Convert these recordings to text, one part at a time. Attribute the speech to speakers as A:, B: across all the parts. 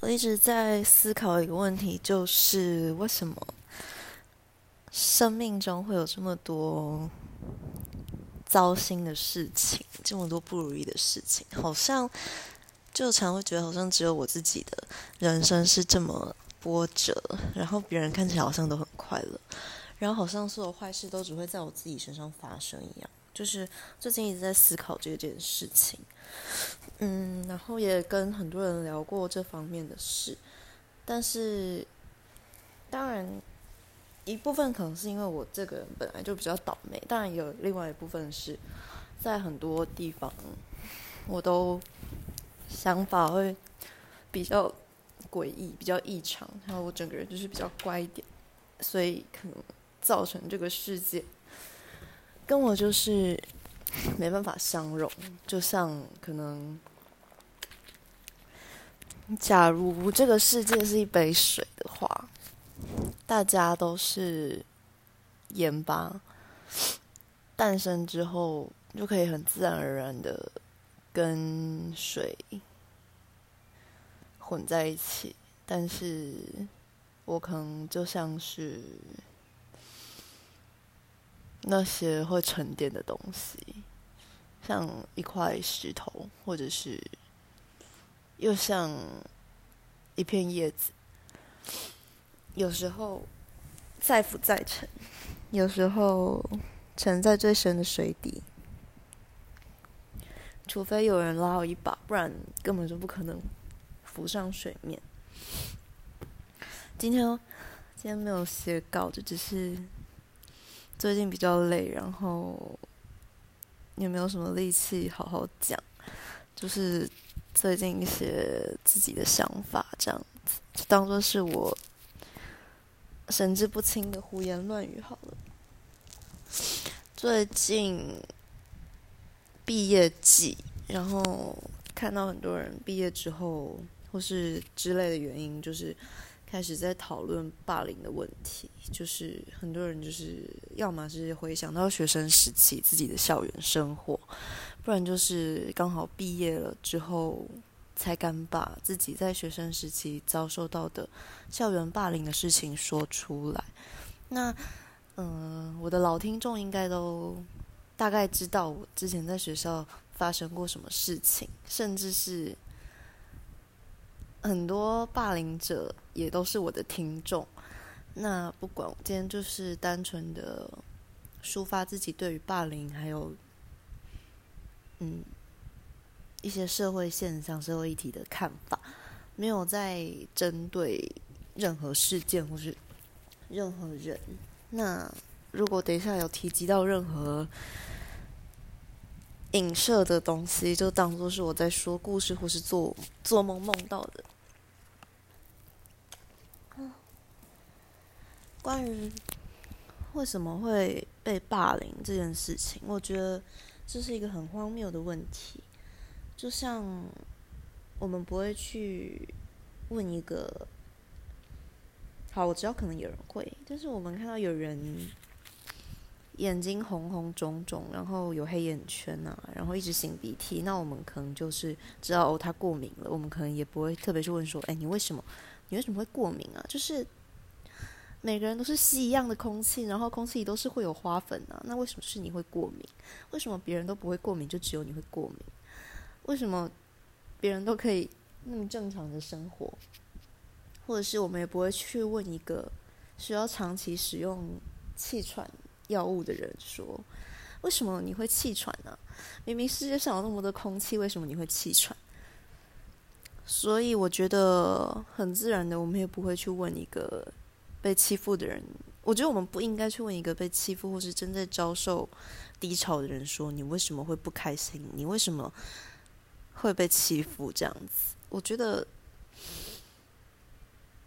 A: 我一直在思考一个问题，就是为什么生命中会有这么多糟心的事情，这么多不如意的事情？好像就常会觉得，好像只有我自己的人生是这么波折，然后别人看起来好像都很快乐，然后好像所有坏事都只会在我自己身上发生一样。就是最近一直在思考这件事情。嗯，然后也跟很多人聊过这方面的事，但是当然一部分可能是因为我这个人本来就比较倒霉，当然有另外一部分是在很多地方我都想法会比较诡异、比较异常，然后我整个人就是比较乖一点，所以可能造成这个世界跟我就是没办法相容，就像可能。假如这个世界是一杯水的话，大家都是盐巴，诞生之后就可以很自然而然的跟水混在一起。但是我可能就像是那些会沉淀的东西，像一块石头，或者是。又像一片叶子，有时候再浮再沉，有时候沉在最深的水底。除非有人拉我一把，不然根本就不可能浮上水面。今天今天没有写稿，就只是最近比较累，然后也没有什么力气好好讲，就是。最近一些自己的想法，这样子就当做是我神志不清的胡言乱语好了。最近毕业季，然后看到很多人毕业之后或是之类的原因，就是开始在讨论霸凌的问题。就是很多人就是要么是回想到学生时期自己的校园生活。不然就是刚好毕业了之后，才敢把自己在学生时期遭受到的校园霸凌的事情说出来。那，嗯，我的老听众应该都大概知道我之前在学校发生过什么事情，甚至是很多霸凌者也都是我的听众。那不管我今天就是单纯的抒发自己对于霸凌还有。嗯，一些社会现象、社会议题的看法，没有在针对任何事件或是任何人。那如果等一下有提及到任何影射的东西，就当做是我在说故事或是做做梦梦到的。关于为什么会被霸凌这件事情，我觉得。这是一个很荒谬的问题，就像我们不会去问一个，好，我知道可能有人会，但是我们看到有人眼睛红红肿肿，然后有黑眼圈啊，然后一直擤鼻涕，那我们可能就是知道哦，他过敏了，我们可能也不会特别去问说，哎，你为什么，你为什么会过敏啊？就是。每个人都是吸一样的空气，然后空气里都是会有花粉啊。那为什么是你会过敏？为什么别人都不会过敏，就只有你会过敏？为什么别人都可以那么正常的生活？或者是我们也不会去问一个需要长期使用气喘药物的人说，为什么你会气喘呢？明明世界上有那么多空气，为什么你会气喘？所以我觉得很自然的，我们也不会去问一个。被欺负的人，我觉得我们不应该去问一个被欺负或是正在遭受低潮的人说：“你为什么会不开心？你为什么会被欺负？”这样子，我觉得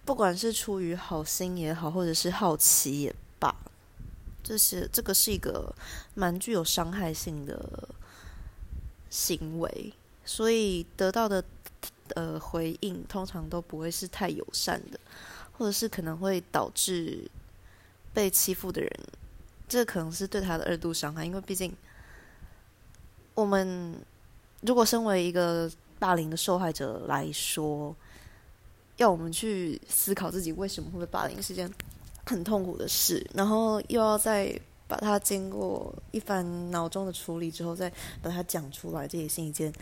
A: 不管是出于好心也好，或者是好奇也罢，这是这个是一个蛮具有伤害性的行为，所以得到的呃回应通常都不会是太友善的。或者是可能会导致被欺负的人，这可能是对他的二度伤害，因为毕竟我们如果身为一个霸凌的受害者来说，要我们去思考自己为什么会被霸凌是件很痛苦的事，然后又要再把它经过一番脑中的处理之后再把它讲出来，这也是一件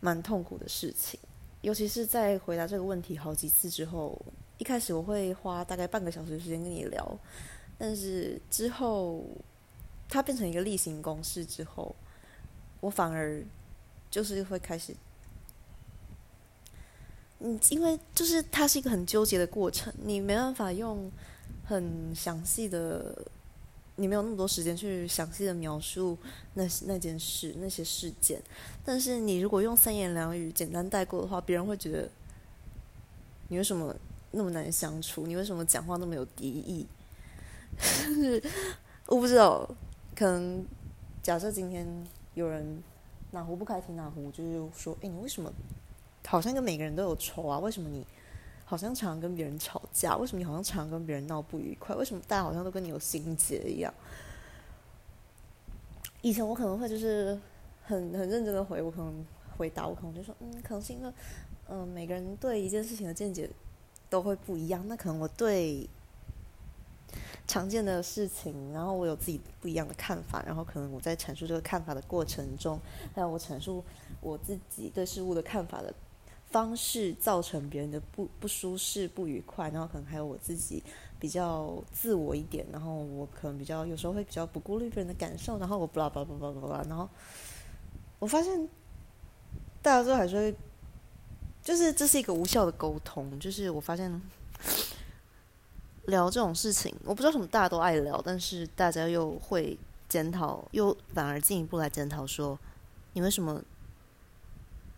A: 蛮痛苦的事情。尤其是在回答这个问题好几次之后，一开始我会花大概半个小时的时间跟你聊，但是之后它变成一个例行公事之后，我反而就是会开始。嗯，因为就是它是一个很纠结的过程，你没办法用很详细的，你没有那么多时间去详细的描述那那件事、那些事件。但是你如果用三言两语简单带过的话，别人会觉得你为什么那么难相处？你为什么讲话那么有敌意？是 我不知道，可能假设今天有人哪壶不开提哪壶，就是说，哎，你为什么？好像跟每个人都有仇啊？为什么你好像常跟别人吵架？为什么你好像常常跟别人闹不愉快？为什么大家好像都跟你有心结一样？以前我可能会就是很很认真的回，我可能回答，我可能就说，嗯，可能是因为，嗯，每个人对一件事情的见解都会不一样。那可能我对常见的事情，然后我有自己不一样的看法，然后可能我在阐述这个看法的过程中，还有我阐述我自己对事物的看法的。方式造成别人的不不舒适、不愉快，然后可能还有我自己比较自我一点，然后我可能比较有时候会比较不顾虑别人的感受，然后我不啦不啦不啦不啦，然后我发现大家最后还是会，就是这是一个无效的沟通，就是我发现聊这种事情，我不知道什么大家都爱聊，但是大家又会检讨，又反而进一步来检讨说，你为什么？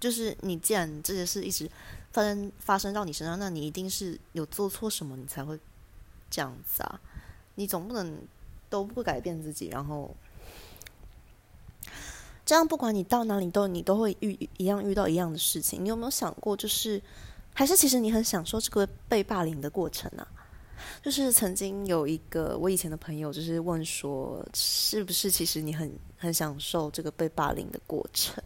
A: 就是你，既然这件事一直发生发生到你身上，那你一定是有做错什么，你才会这样子啊！你总不能都不改变自己，然后这样不管你到哪里都你都会遇一样遇到一样的事情。你有没有想过，就是还是其实你很享受这个被霸凌的过程啊？就是曾经有一个我以前的朋友，就是问说，是不是其实你很很享受这个被霸凌的过程？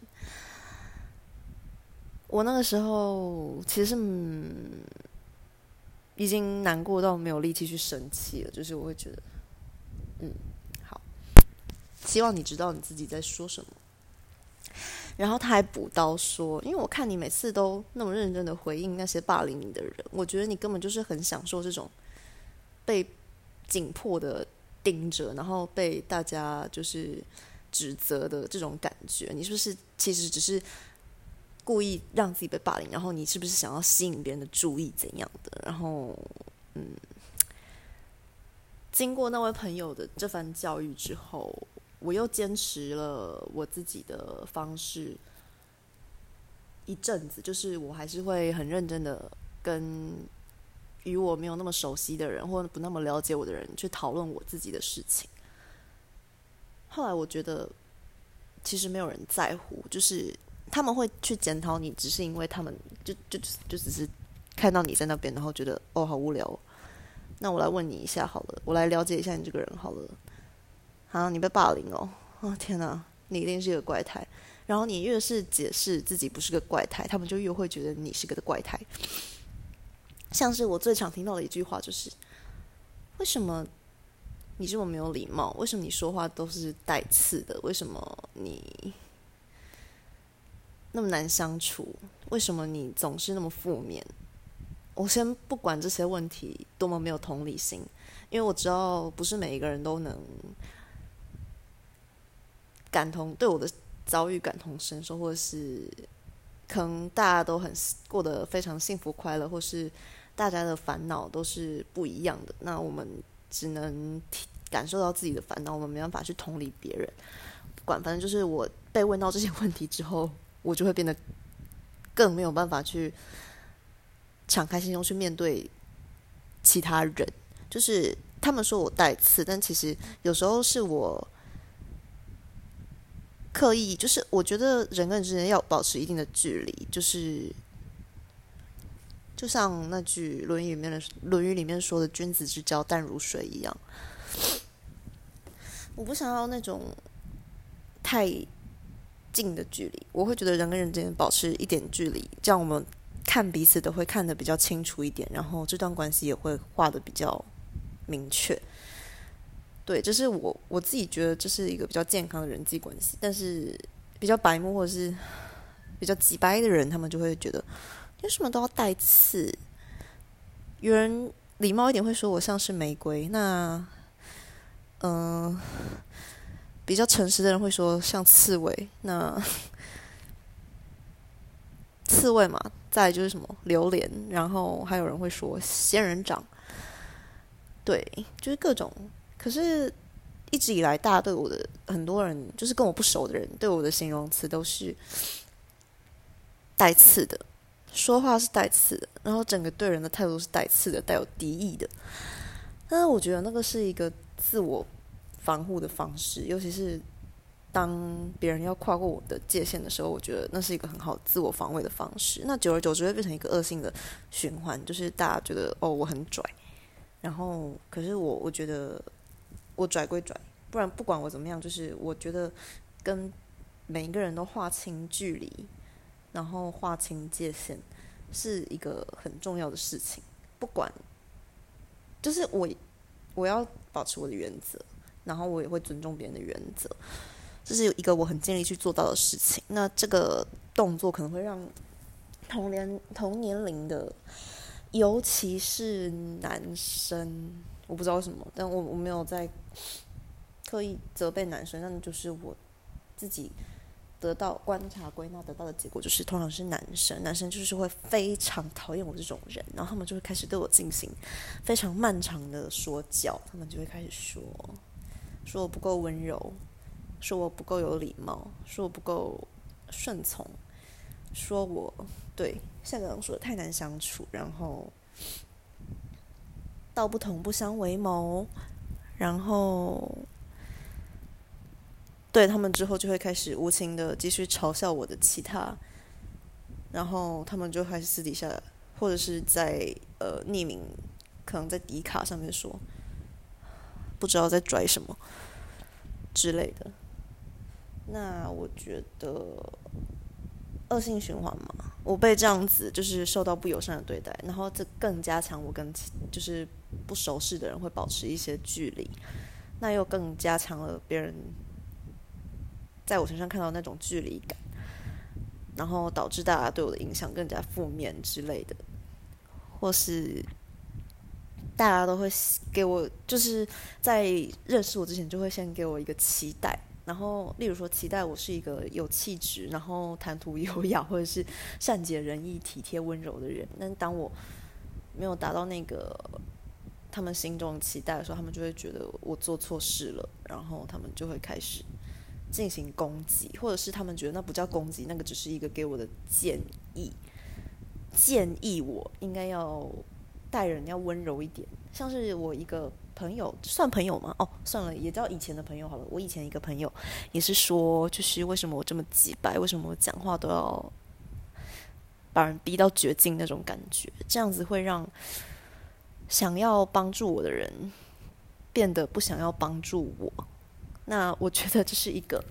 A: 我那个时候其实嗯，已经难过到没有力气去生气了，就是我会觉得，嗯，好，希望你知道你自己在说什么。然后他还补刀说，因为我看你每次都那么认真的回应那些霸凌你的人，我觉得你根本就是很享受这种被紧迫的盯着，然后被大家就是指责的这种感觉。你是不是其实只是？故意让自己被霸凌，然后你是不是想要吸引别人的注意怎样的？然后，嗯，经过那位朋友的这番教育之后，我又坚持了我自己的方式一阵子，就是我还是会很认真的跟与我没有那么熟悉的人，或者不那么了解我的人去讨论我自己的事情。后来我觉得，其实没有人在乎，就是。他们会去检讨你，只是因为他们就就就只是看到你在那边，然后觉得哦好无聊。那我来问你一下好了，我来了解一下你这个人好了。好，你被霸凌哦！哦天哪，你一定是一个怪胎。然后你越是解释自己不是个怪胎，他们就越会觉得你是个怪胎。像是我最常听到的一句话就是：为什么你这么没有礼貌？为什么你说话都是带刺的？为什么你？那么难相处，为什么你总是那么负面？我先不管这些问题多么没有同理心，因为我知道不是每一个人都能感同对我的遭遇感同身受，或者是可能大家都很过得非常幸福快乐，或是大家的烦恼都是不一样的。那我们只能感受到自己的烦恼，我们没办法去同理别人。不管，反正就是我被问到这些问题之后。我就会变得更没有办法去敞开心胸去面对其他人。就是他们说我带刺，但其实有时候是我刻意。就是我觉得人跟人之间要保持一定的距离。就是就像那句《论语》里面的《论语》里面说的“君子之交淡如水”一样。我不想要那种太。近的距离，我会觉得人跟人之间保持一点距离，这样我们看彼此都会看得比较清楚一点，然后这段关系也会画的比较明确。对，这是我我自己觉得这是一个比较健康的人际关系。但是比较白目或者是比较急白的人，他们就会觉得为什么都要带刺？有人礼貌一点会说我像是玫瑰，那嗯，比较诚实的人会说像刺猬。那刺猬嘛，再就是什么榴莲，然后还有人会说仙人掌，对，就是各种。可是，一直以来，大家对我的很多人，就是跟我不熟的人，对我的形容词都是带刺的，说话是带刺的，然后整个对人的态度是带刺的，带有敌意的。但是，我觉得那个是一个自我防护的方式，尤其是。当别人要跨过我的界限的时候，我觉得那是一个很好自我防卫的方式。那久而久之会变成一个恶性的循环，就是大家觉得哦我很拽，然后可是我我觉得我拽归拽，不然不管我怎么样，就是我觉得跟每一个人都划清距离，然后划清界限是一个很重要的事情。不管就是我我要保持我的原则，然后我也会尊重别人的原则。这是一个我很尽力去做到的事情。那这个动作可能会让同年同年龄的，尤其是男生，我不知道为什么，但我我没有在刻意责备男生，但就是我自己得到观察归纳得到的结果，就是通常是男生，男生就是会非常讨厌我这种人，然后他们就会开始对我进行非常漫长的说教，他们就会开始说说我不够温柔。说我不够有礼貌，说我不够顺从，说我对像刚刚说的太难相处，然后道不同不相为谋，然后对他们之后就会开始无情的继续嘲笑我的其他，然后他们就开始私底下或者是在呃匿名，可能在迪卡上面说，不知道在拽什么之类的。那我觉得恶性循环嘛，我被这样子就是受到不友善的对待，然后这更加强我跟就是不熟识的人会保持一些距离，那又更加强了别人在我身上看到那种距离感，然后导致大家对我的影响更加负面之类的，或是大家都会给我就是在认识我之前就会先给我一个期待。然后，例如说，期待我是一个有气质，然后谈吐优雅，或者是善解人意、体贴温柔的人。但当我没有达到那个他们心中期待的时候，他们就会觉得我做错事了，然后他们就会开始进行攻击，或者是他们觉得那不叫攻击，那个只是一个给我的建议，建议我应该要待人要温柔一点，像是我一个。朋友算朋友吗？哦，算了，也叫以前的朋友好了。我以前一个朋友也是说，就是为什么我这么急白，为什么我讲话都要把人逼到绝境那种感觉，这样子会让想要帮助我的人变得不想要帮助我。那我觉得这是一个，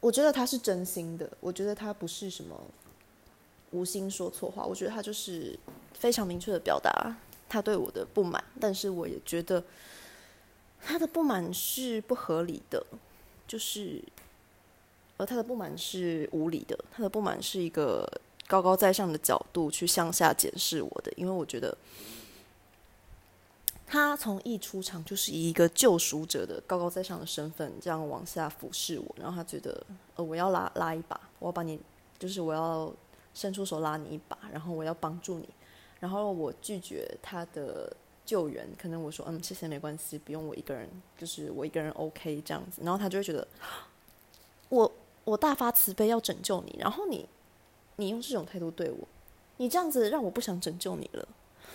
A: 我觉得他是真心的，我觉得他不是什么无心说错话，我觉得他就是非常明确的表达。他对我的不满，但是我也觉得他的不满是不合理的，就是，而他的不满是无理的，他的不满是一个高高在上的角度去向下检视我的，因为我觉得他从一出场就是以一个救赎者的高高在上的身份这样往下俯视我，然后他觉得呃我要拉拉一把，我要把你，就是我要伸出手拉你一把，然后我要帮助你。然后我拒绝他的救援，可能我说嗯谢谢没关系，不用我一个人，就是我一个人 OK 这样子。然后他就会觉得我我大发慈悲要拯救你，然后你你用这种态度对我，你这样子让我不想拯救你了。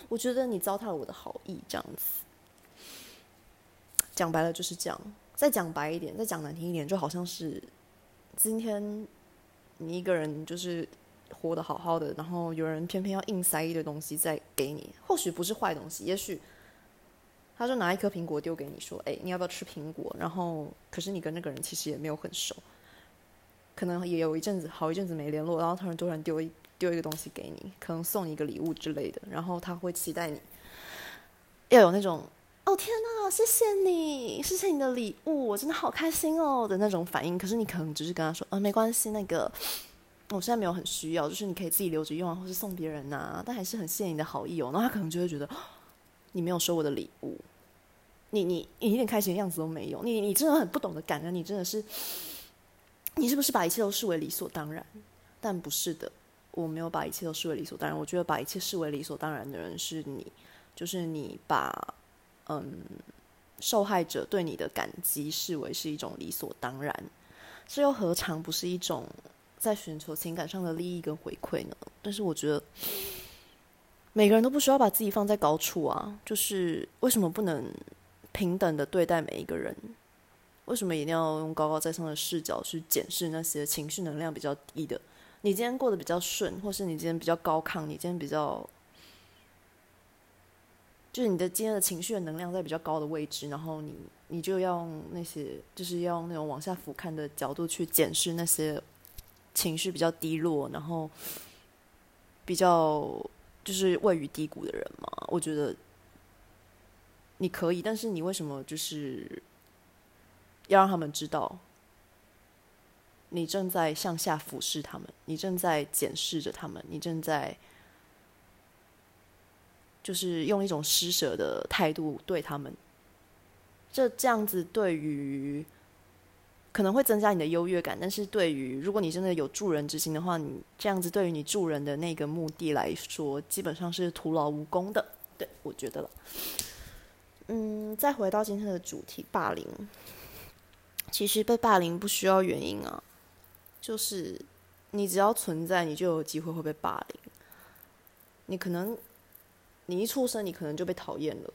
A: 我觉得你糟蹋了我的好意，这样子讲白了就是这样。再讲白一点，再讲难听一点，就好像是今天你一个人就是。活得好好的，然后有人偏偏要硬塞一堆东西再给你，或许不是坏东西，也许他就拿一颗苹果丢给你，说：“哎，你要不要吃苹果？”然后，可是你跟那个人其实也没有很熟，可能也有一阵子好一阵子没联络，然后突然突然丢一丢一个东西给你，可能送你一个礼物之类的，然后他会期待你要有那种“哦天哪，谢谢你，谢谢你的礼物，我真的好开心哦”的那种反应。可是你可能只是跟他说：“啊，没关系，那个我现在没有很需要，就是你可以自己留着用啊，或是送别人呐。”但还是很谢谢你的好意哦。然后他可能就会觉得你没有收我的礼物，你你你一点开心的样子都没有，你你真的很不懂得感恩，你真的是，你是不是把一切都视为理所当然？但不是的。我没有把一切都视为理所当然。我觉得把一切视为理所当然的人是你，就是你把嗯受害者对你的感激视为是一种理所当然，这又何尝不是一种在寻求情感上的利益跟回馈呢？但是我觉得每个人都不需要把自己放在高处啊！就是为什么不能平等的对待每一个人？为什么一定要用高高在上的视角去检视那些情绪能量比较低的？你今天过得比较顺，或是你今天比较高亢，你今天比较，就是你的今天的情绪的能量在比较高的位置，然后你你就要用那些，就是要用那种往下俯瞰的角度去检视那些情绪比较低落，然后比较就是位于低谷的人嘛？我觉得你可以，但是你为什么就是要让他们知道？你正在向下俯视他们，你正在检视着他们，你正在就是用一种施舍的态度对他们。这这样子对于可能会增加你的优越感，但是对于如果你真的有助人之心的话，你这样子对于你助人的那个目的来说，基本上是徒劳无功的。对我觉得了。嗯，再回到今天的主题，霸凌。其实被霸凌不需要原因啊。就是你只要存在，你就有机会会被霸凌。你可能你一出生，你可能就被讨厌了，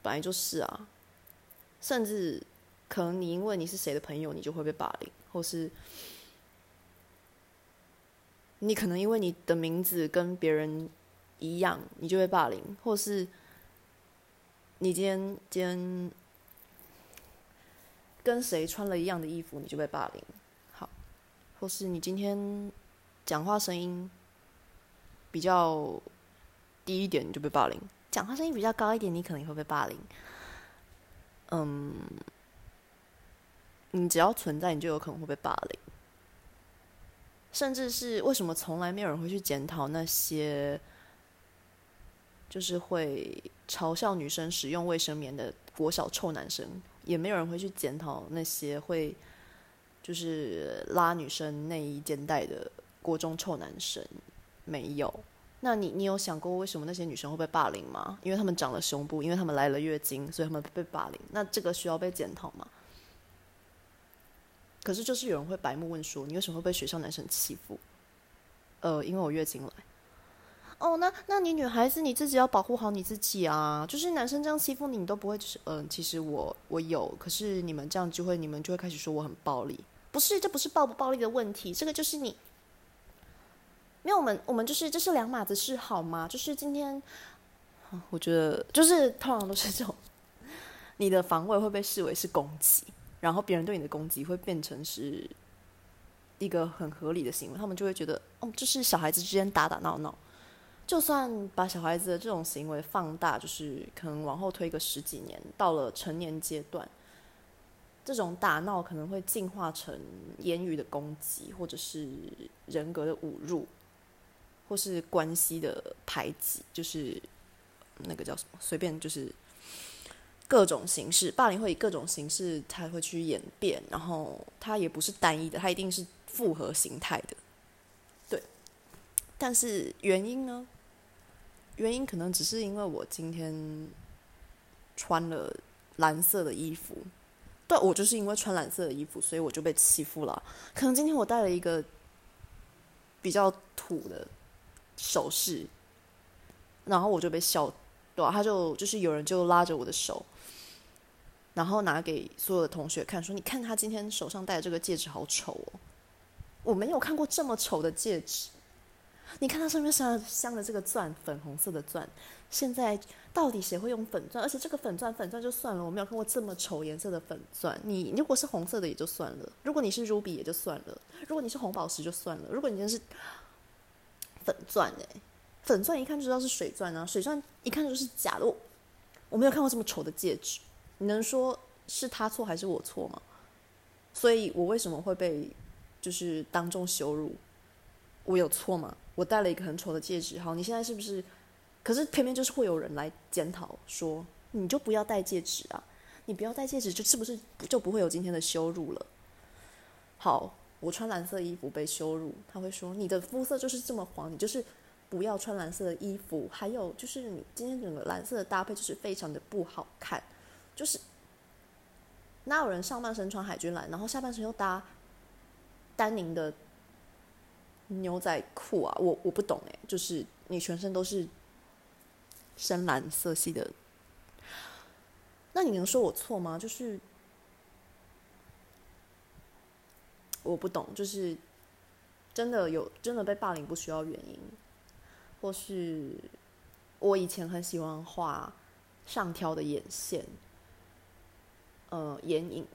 A: 本来就是啊。甚至可能你因为你是谁的朋友，你就会被霸凌，或是你可能因为你的名字跟别人一样，你就被霸凌，或是你今天今天。跟谁穿了一样的衣服，你就被霸凌。好，或是你今天讲话声音比较低一点，你就被霸凌；讲话声音比较高一点，你可能会被霸凌。嗯，你只要存在，你就有可能会被霸凌。甚至是为什么从来没有人会去检讨那些，就是会嘲笑女生使用卫生棉的国小臭男生？也没有人会去检讨那些会就是拉女生内衣肩带的国中臭男生，没有。那你你有想过为什么那些女生会被霸凌吗？因为他们长了胸部，因为他们来了月经，所以他们被霸凌。那这个需要被检讨吗？可是就是有人会白目问说，你为什么会被学校男生欺负？呃，因为我月经来。哦，那那你女孩子你自己要保护好你自己啊！就是男生这样欺负你，你都不会就是，嗯，其实我我有，可是你们这样就会，你们就会开始说我很暴力。不是，这不是暴不暴力的问题，这个就是你，没有我们我们就是这是两码子事好吗？就是今天，我觉得就是通常都是这种，你的防卫会被视为是攻击，然后别人对你的攻击会变成是一个很合理的行为，他们就会觉得，哦，就是小孩子之间打打闹闹。就算把小孩子的这种行为放大，就是可能往后推个十几年，到了成年阶段，这种打闹可能会进化成言语的攻击，或者是人格的侮辱，或是关系的排挤，就是那个叫什么？随便就是各种形式，霸凌会以各种形式，它会去演变，然后它也不是单一的，它一定是复合形态的。对但是原因呢？原因可能只是因为我今天穿了蓝色的衣服，对我就是因为穿蓝色的衣服，所以我就被欺负了。可能今天我戴了一个比较土的首饰，然后我就被笑，对吧？他就就是有人就拉着我的手，然后拿给所有的同学看，说：“你看他今天手上戴的这个戒指好丑哦！”我没有看过这么丑的戒指。你看它上面镶镶的这个钻，粉红色的钻。现在到底谁会用粉钻？而且这个粉钻，粉钻就算了，我没有看过这么丑颜色的粉钻。你如果是红色的也就算了，如果你是 ruby 也就算了，如果你是红宝石就算了，如果你真是粉钻哎，粉钻一看就知道是水钻啊，水钻一看就是假的。我我没有看过这么丑的戒指，你能说是他错还是我错吗？所以我为什么会被就是当众羞辱？我有错吗？我戴了一个很丑的戒指，好，你现在是不是？可是偏偏就是会有人来检讨说，你就不要戴戒指啊，你不要戴戒指，就是不是就不会有今天的羞辱了？好，我穿蓝色衣服被羞辱，他会说你的肤色就是这么黄，你就是不要穿蓝色的衣服。还有就是你今天整个蓝色的搭配就是非常的不好看，就是哪有人上半身穿海军蓝，然后下半身又搭丹宁的牛仔裤啊？我我不懂诶，就是你全身都是深蓝色系的，那你能说我错吗？就是。我不懂，就是真的有真的被霸凌不需要原因，或是我以前很喜欢画上挑的眼线，呃眼影，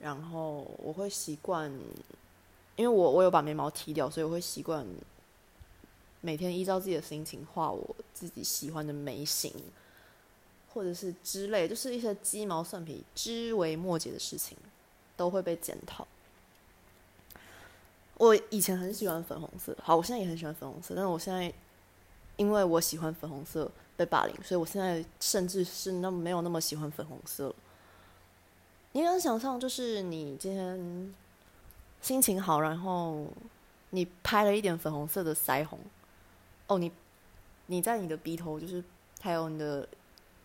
A: 然后我会习惯，因为我我有把眉毛剃掉，所以我会习惯每天依照自己的心情画我自己喜欢的眉形，或者是之类，就是一些鸡毛蒜皮、枝微末节的事情，都会被检讨。我以前很喜欢粉红色，好，我现在也很喜欢粉红色，但是我现在因为我喜欢粉红色被霸凌，所以我现在甚至是那么没有那么喜欢粉红色了。你能想象，就是你今天心情好，然后你拍了一点粉红色的腮红，哦，你你在你的鼻头，就是还有你的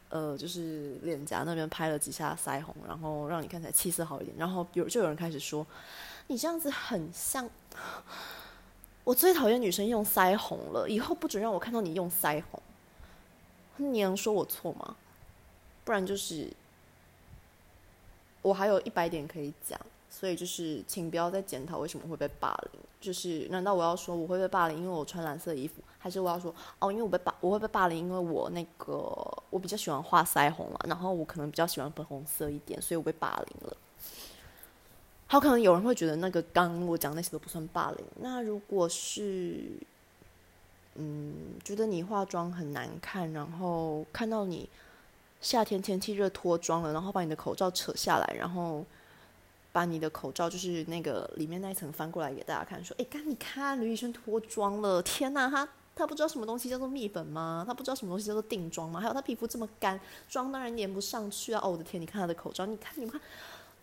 A: 呃，就是脸颊那边拍了几下腮红，然后让你看起来气色好一点，然后有就有人开始说。你这样子很像，我最讨厌女生用腮红了。以后不准让我看到你用腮红。你能说我错吗？不然就是我还有一百点可以讲。所以就是，请不要再检讨为什么会被霸凌。就是，难道我要说我会被霸凌，因为我穿蓝色衣服？还是我要说，哦，因为我被霸，我会被霸凌，因为我那个我比较喜欢画腮红嘛，然后我可能比较喜欢粉红色一点，所以我被霸凌了。好，可能有人会觉得那个刚我讲那些都不算霸凌。那如果是，嗯，觉得你化妆很难看，然后看到你夏天天气热脱妆了，然后把你的口罩扯下来，然后把你的口罩就是那个里面那一层翻过来给大家看，说：“哎，刚你看吕宇轩脱妆了，天哪，他他不知道什么东西叫做蜜粉吗？他不知道什么东西叫做定妆吗？还有他皮肤这么干，妆当然粘不上去啊！哦，我的天，你看他的口罩，你看，你们看。”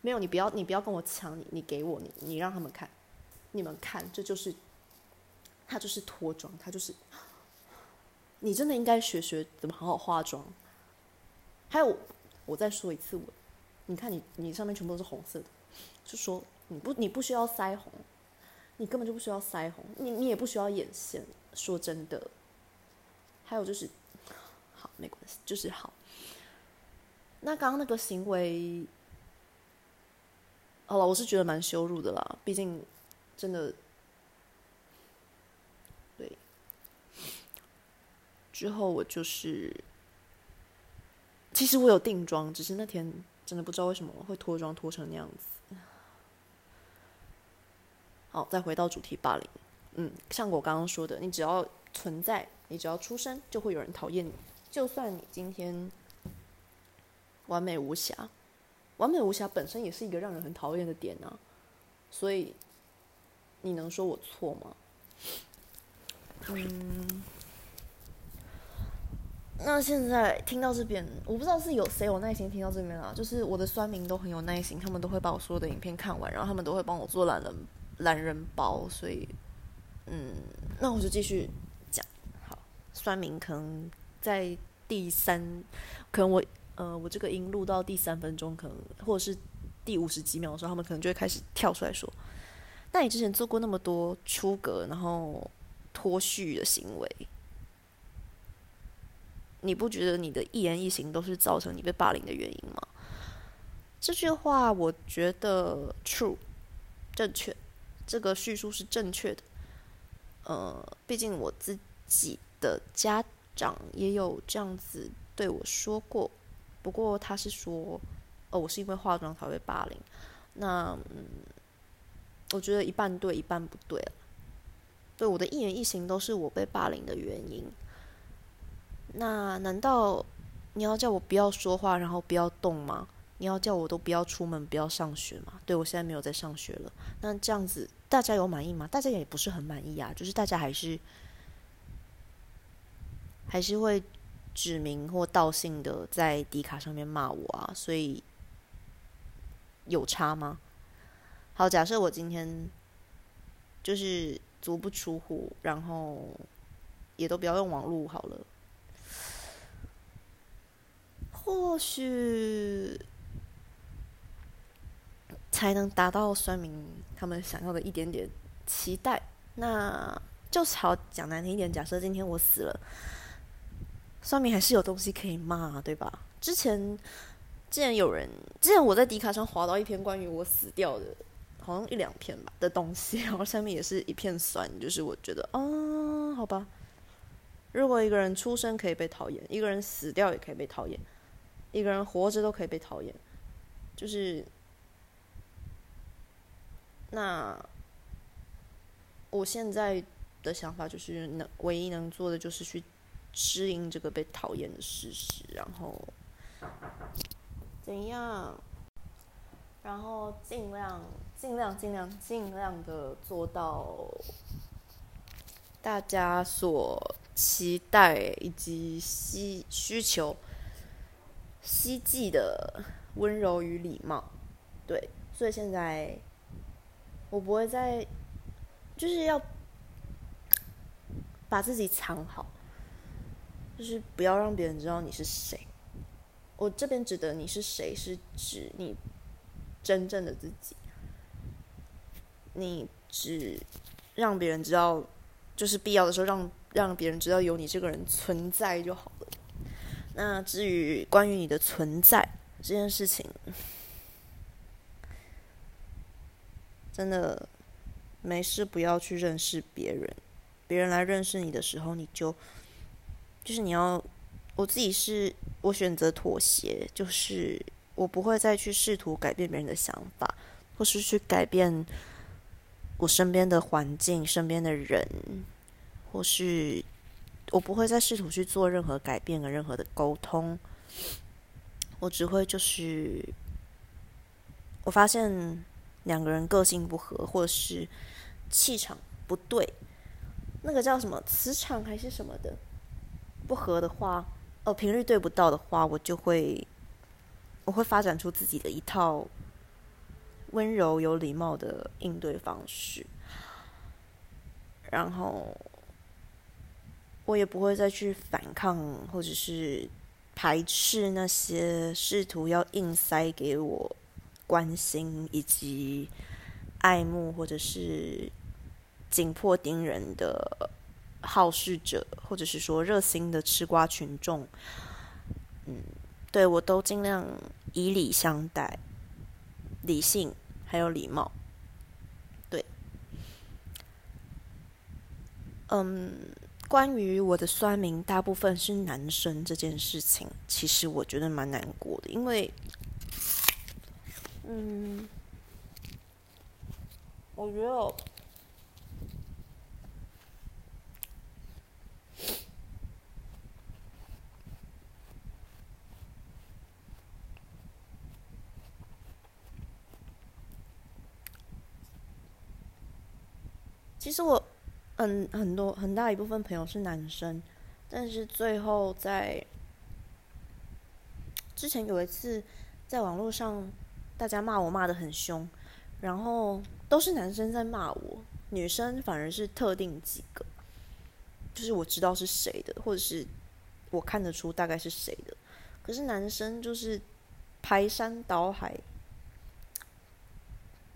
A: 没有，你不要，你不要跟我抢，你你给我，你你让他们看，你们看，这就是，他就是脱妆，他就是，你真的应该学学怎么好好化妆。还有，我再说一次，我，你看你你上面全部都是红色的，就说你不你不需要腮红，你根本就不需要腮红，你你也不需要眼线。说真的，还有就是，好没关系，就是好。那刚刚那个行为。好了，我是觉得蛮羞辱的啦，毕竟真的，对。之后我就是，其实我有定妆，只是那天真的不知道为什么会脱妆脱成那样子。好，再回到主题霸凌，嗯，像我刚刚说的，你只要存在，你只要出生，就会有人讨厌你，就算你今天完美无瑕。完美无瑕本身也是一个让人很讨厌的点啊，所以你能说我错吗？嗯，那现在听到这边，我不知道是有谁有耐心听到这边啊。就是我的酸民都很有耐心，他们都会把我所有的影片看完，然后他们都会帮我做懒人懒人包，所以嗯，那我就继续讲。好，酸民可能在第三，可能我。呃，我这个音录到第三分钟，可能或者是第五十几秒的时候，他们可能就会开始跳出来说：“那你之前做过那么多出格然后脱序的行为，你不觉得你的一言一行都是造成你被霸凌的原因吗？”这句话我觉得 true 正确，这个叙述是正确的。呃，毕竟我自己的家长也有这样子对我说过。不过他是说，哦，我是因为化妆才会霸凌。那，嗯，我觉得一半对，一半不对了对我的一言一行都是我被霸凌的原因。那难道你要叫我不要说话，然后不要动吗？你要叫我都不要出门，不要上学吗？对我现在没有在上学了。那这样子大家有满意吗？大家也不是很满意啊，就是大家还是还是会指名或道姓的在迪卡上面骂我啊。所以有差吗？好，假设我今天就是足不出户，然后也都不要用网络好了。或许才能达到酸民他们想要的一点点期待。那就好讲难听一点，假设今天我死了，酸民还是有东西可以骂，对吧？之前之前有人，之前我在迪卡上划到一篇关于我死掉的，好像一两篇吧的东西，然后下面也是一片酸，就是我觉得，啊，好吧，如果一个人出生可以被讨厌，一个人死掉也可以被讨厌。一个人活着都可以被讨厌，就是那我现在的想法就是能唯一能做的就是去适应这个被讨厌的事实，然后怎样，然后尽量尽量尽量尽量的做到大家所期待以及需需求。希冀的温柔与礼貌，对，所以现在我不会再，就是要把自己藏好，就是不要让别人知道你是谁。我这边指的你是谁，是指你真正的自己。你只让别人知道，就是必要的时候让让别人知道有你这个人存在就好。那至于关于你的存在这件事情，真的没事，不要去认识别人。别人来认识你的时候，你就就是你要，我自己是我选择妥协，就是我不会再去试图改变别人的想法，或是去改变我身边的环境、身边的人，或是。我不会再试图去做任何改变和任何的沟通，我只会就是，我发现两个人个性不合，或者是气场不对，那个叫什么磁场还是什么的不合的话，哦，频率对不到的话，我就会我会发展出自己的一套温柔有礼貌的应对方式，然后。我也不会再去反抗，或者是排斥那些试图要硬塞给我关心以及爱慕，或者是紧迫盯人的好事者，或者是说热心的吃瓜群众。嗯，对我都尽量以礼相待，理性还有礼貌。对，嗯。关于我的酸民大部分是男生这件事情，其实我觉得蛮难过的，因为，嗯，我觉得，其实我。很很多很大一部分朋友是男生，但是最后在之前有一次在网络上，大家骂我骂的很凶，然后都是男生在骂我，女生反而是特定几个，就是我知道是谁的，或者是我看得出大概是谁的，可是男生就是排山倒海，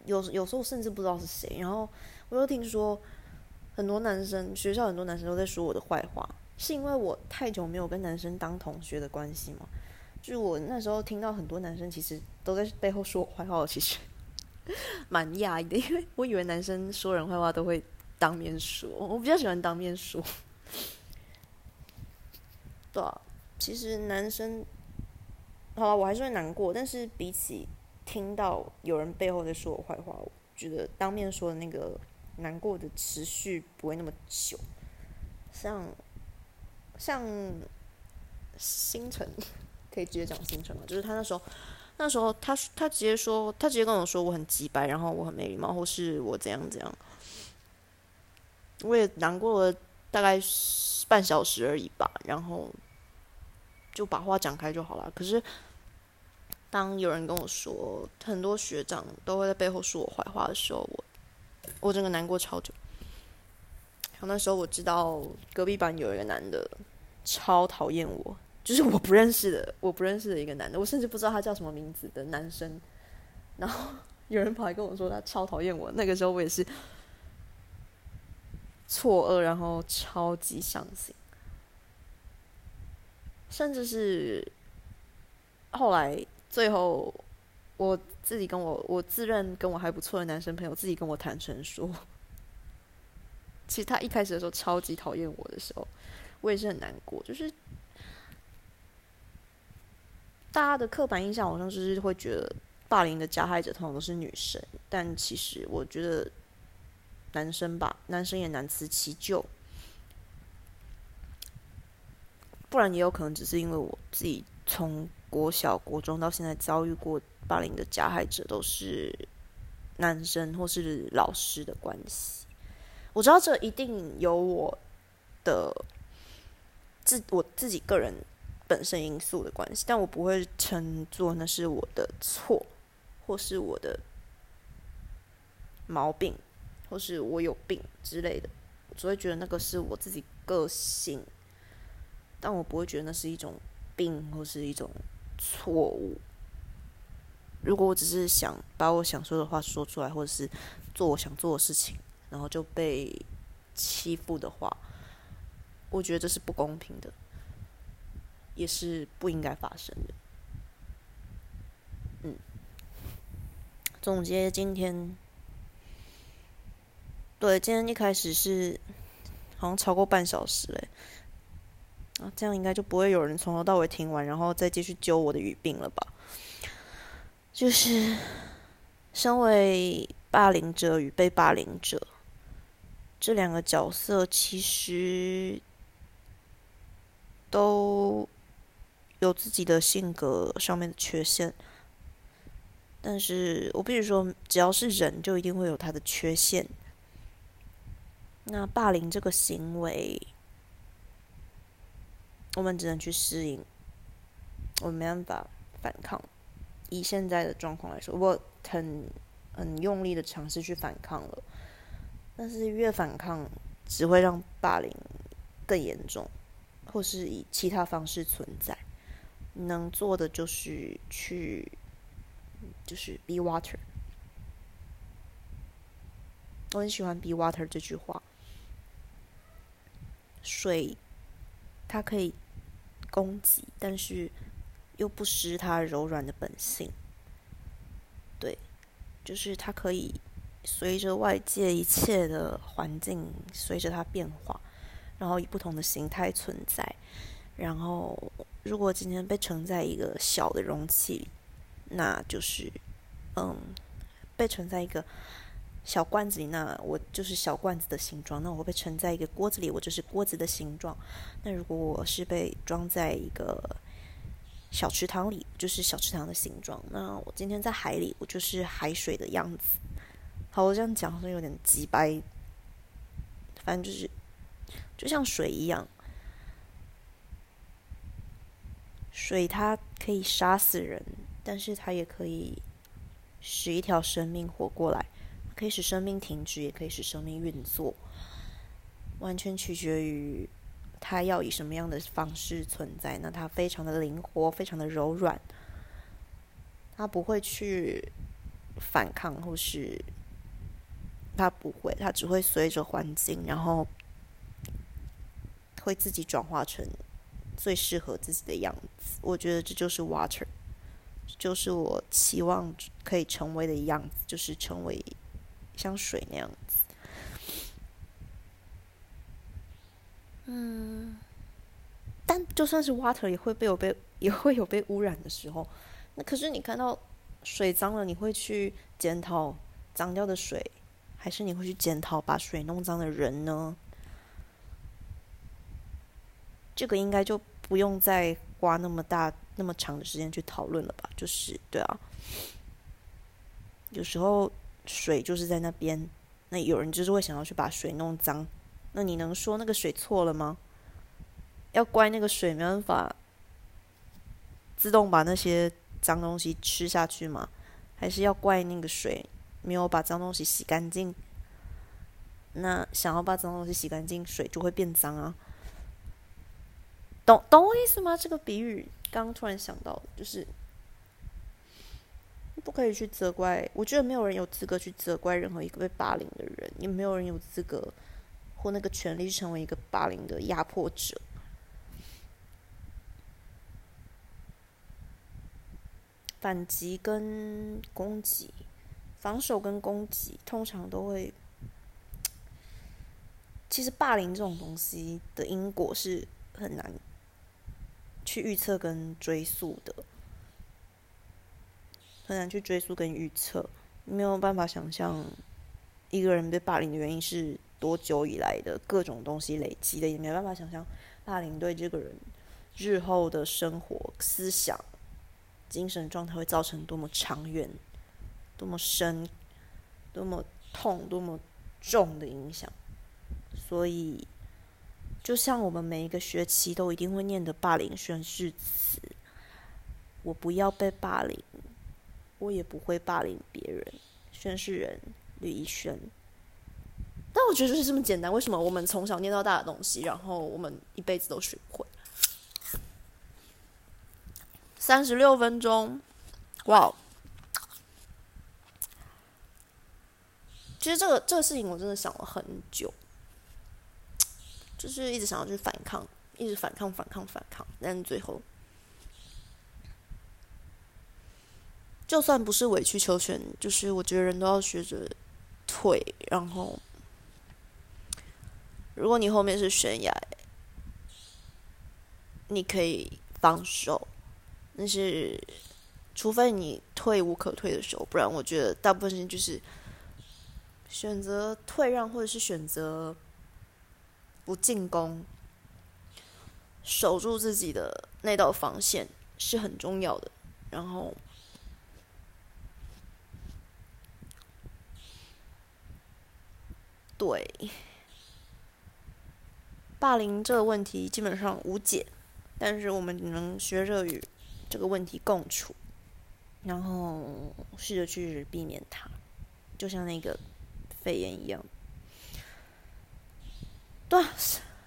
A: 有有时候甚至不知道是谁，然后我又听说。很多男生，学校很多男生都在说我的坏话，是因为我太久没有跟男生当同学的关系吗？就我那时候听到很多男生其实都在背后说我坏话，我其实 蛮讶异的，因为我以为男生说人坏话都会当面说，我比较喜欢当面说。对啊，其实男生，好了，我还是会难过，但是比起听到有人背后在说我坏话，我觉得当面说的那个。难过的持续不会那么久。像像星辰，可以直接讲星辰嘛？就是他那时候，那时候他他直接说，他直接跟我说我很急白，然后我很没礼貌，或是我怎样怎样。我也难过了大概半小时而已吧，然后就把话讲开就好了。可是当有人跟我说很多学长都会在背后说我坏话的时候，我我真的难过超久。然后那时候我知道隔壁班有一个男的超讨厌我，就是我不认识的，我不认识的一个男的，我甚至不知道他叫什么名字的男生。然后有人跑来跟我说他超讨厌我，那个时候我也是错愕，然后超级伤心，甚至是后来最后我自己跟我我自认跟我还不错的男生朋友自己跟我坦诚说。其实他一开始的时候超级讨厌我的时候，我也是很难过。就是大家的刻板印象好像就是会觉得霸凌的加害者通常都是女生，但其实我觉得男生吧，男生也难辞其咎。不然也有可能只是因为我自己从国小、国中到现在遭遇过霸凌的加害者都是男生或是老师的关系。我知道这一定有我的自我自己个人本身因素的关系，但我不会称作那是我的错，或是我的毛病，或是我有病之类的。我只会觉得那个是我自己个性，但我不会觉得那是一种病或是一种错误。如果我只是想把我想说的话说出来，或者是做我想做的事情。然后就被欺负的话，我觉得这是不公平的，也是不应该发生的。嗯，总结今天，对，今天一开始是好像超过半小时嘞，啊，这样应该就不会有人从头到尾听完，然后再继续揪我的语病了吧？就是身为霸凌者与被霸凌者。这两个角色其实都有自己的性格上面的缺陷，但是我必须说，只要是人，就一定会有他的缺陷。那霸凌这个行为，我们只能去适应，我们没办法反抗。以现在的状况来说，我很很用力的尝试去反抗了。但是越反抗，只会让霸凌更严重，或是以其他方式存在。能做的就是去，就是 be water。我很喜欢 be water 这句话。水，它可以攻击，但是又不失它柔软的本性。对，就是它可以。随着外界一切的环境，随着它变化，然后以不同的形态存在。然后，如果今天被盛在一个小的容器，那就是，嗯，被盛在一个小罐子里，那我就是小罐子的形状。那我被盛在一个锅子里，我就是锅子的形状。那如果我是被装在一个小池塘里，就是小池塘的形状。那我今天在海里，我就是海水的样子。好，我这样讲好像有点急白，反正就是就像水一样，水它可以杀死人，但是它也可以使一条生命活过来，可以使生命停止，也可以使生命运作，完全取决于它要以什么样的方式存在。那它非常的灵活，非常的柔软，它不会去反抗或是。他不会，他只会随着环境，然后会自己转化成最适合自己的样子。我觉得这就是 water，就是我期望可以成为的样子，就是成为像水那样。嗯，但就算是 water，也会被有被 也会有被污染的时候。那可是你看到水脏了，你会去检讨脏掉的水。还是你会去检讨把水弄脏的人呢？这个应该就不用再花那么大、那么长的时间去讨论了吧？就是对啊，有时候水就是在那边，那有人就是会想要去把水弄脏，那你能说那个水错了吗？要怪那个水没办法自动把那些脏东西吃下去吗？还是要怪那个水没有把脏东西洗干净？那想要把脏东西洗干净，水就会变脏啊。懂懂我意思吗？这个比喻刚突然想到，就是不可以去责怪。我觉得没有人有资格去责怪任何一个被霸凌的人，也没有人有资格或那个权利成为一个霸凌的压迫者。反击跟攻击，防守跟攻击，通常都会。其实霸凌这种东西的因果是很难去预测跟追溯的，很难去追溯跟预测，没有办法想象一个人被霸凌的原因是多久以来的各种东西累积的，也没办法想象霸凌对这个人日后的生活、思想、精神状态会造成多么长远、多么深、多么痛、多么重的影响。所以，就像我们每一个学期都一定会念的霸凌宣誓词，我不要被霸凌，我也不会霸凌别人。宣誓人吕一轩。但我觉得就是这么简单。为什么我们从小念到大的东西，然后我们一辈子都学不会？三十六分钟，哇！其实这个这个事情，我真的想了很久。就是一直想要去反抗，一直反抗、反抗、反抗，但最后，就算不是委曲求全，就是我觉得人都要学着退。然后，如果你后面是悬崖，你可以放手，但是除非你退无可退的时候，不然我觉得大部分时间就是选择退让，或者是选择。不进攻，守住自己的那道防线是很重要的。然后，对霸凌这个问题基本上无解，但是我们能学着与这个问题共处，然后试着去避免它，就像那个肺炎一样。对啊，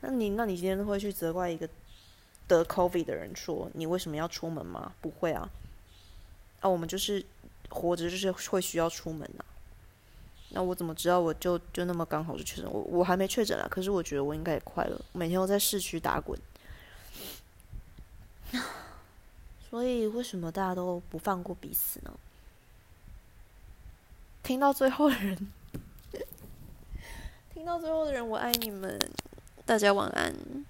A: 那你那你今天会去责怪一个得 COVID 的人说你为什么要出门吗？不会啊，啊，我们就是活着就是会需要出门呐。那我怎么知道我就就那么刚好就确诊？我我还没确诊啊，可是我觉得我应该也快了，每天都在市区打滚。所以为什么大家都不放过彼此呢？听到最后的人。听到最后的人，我爱你们，大家晚安。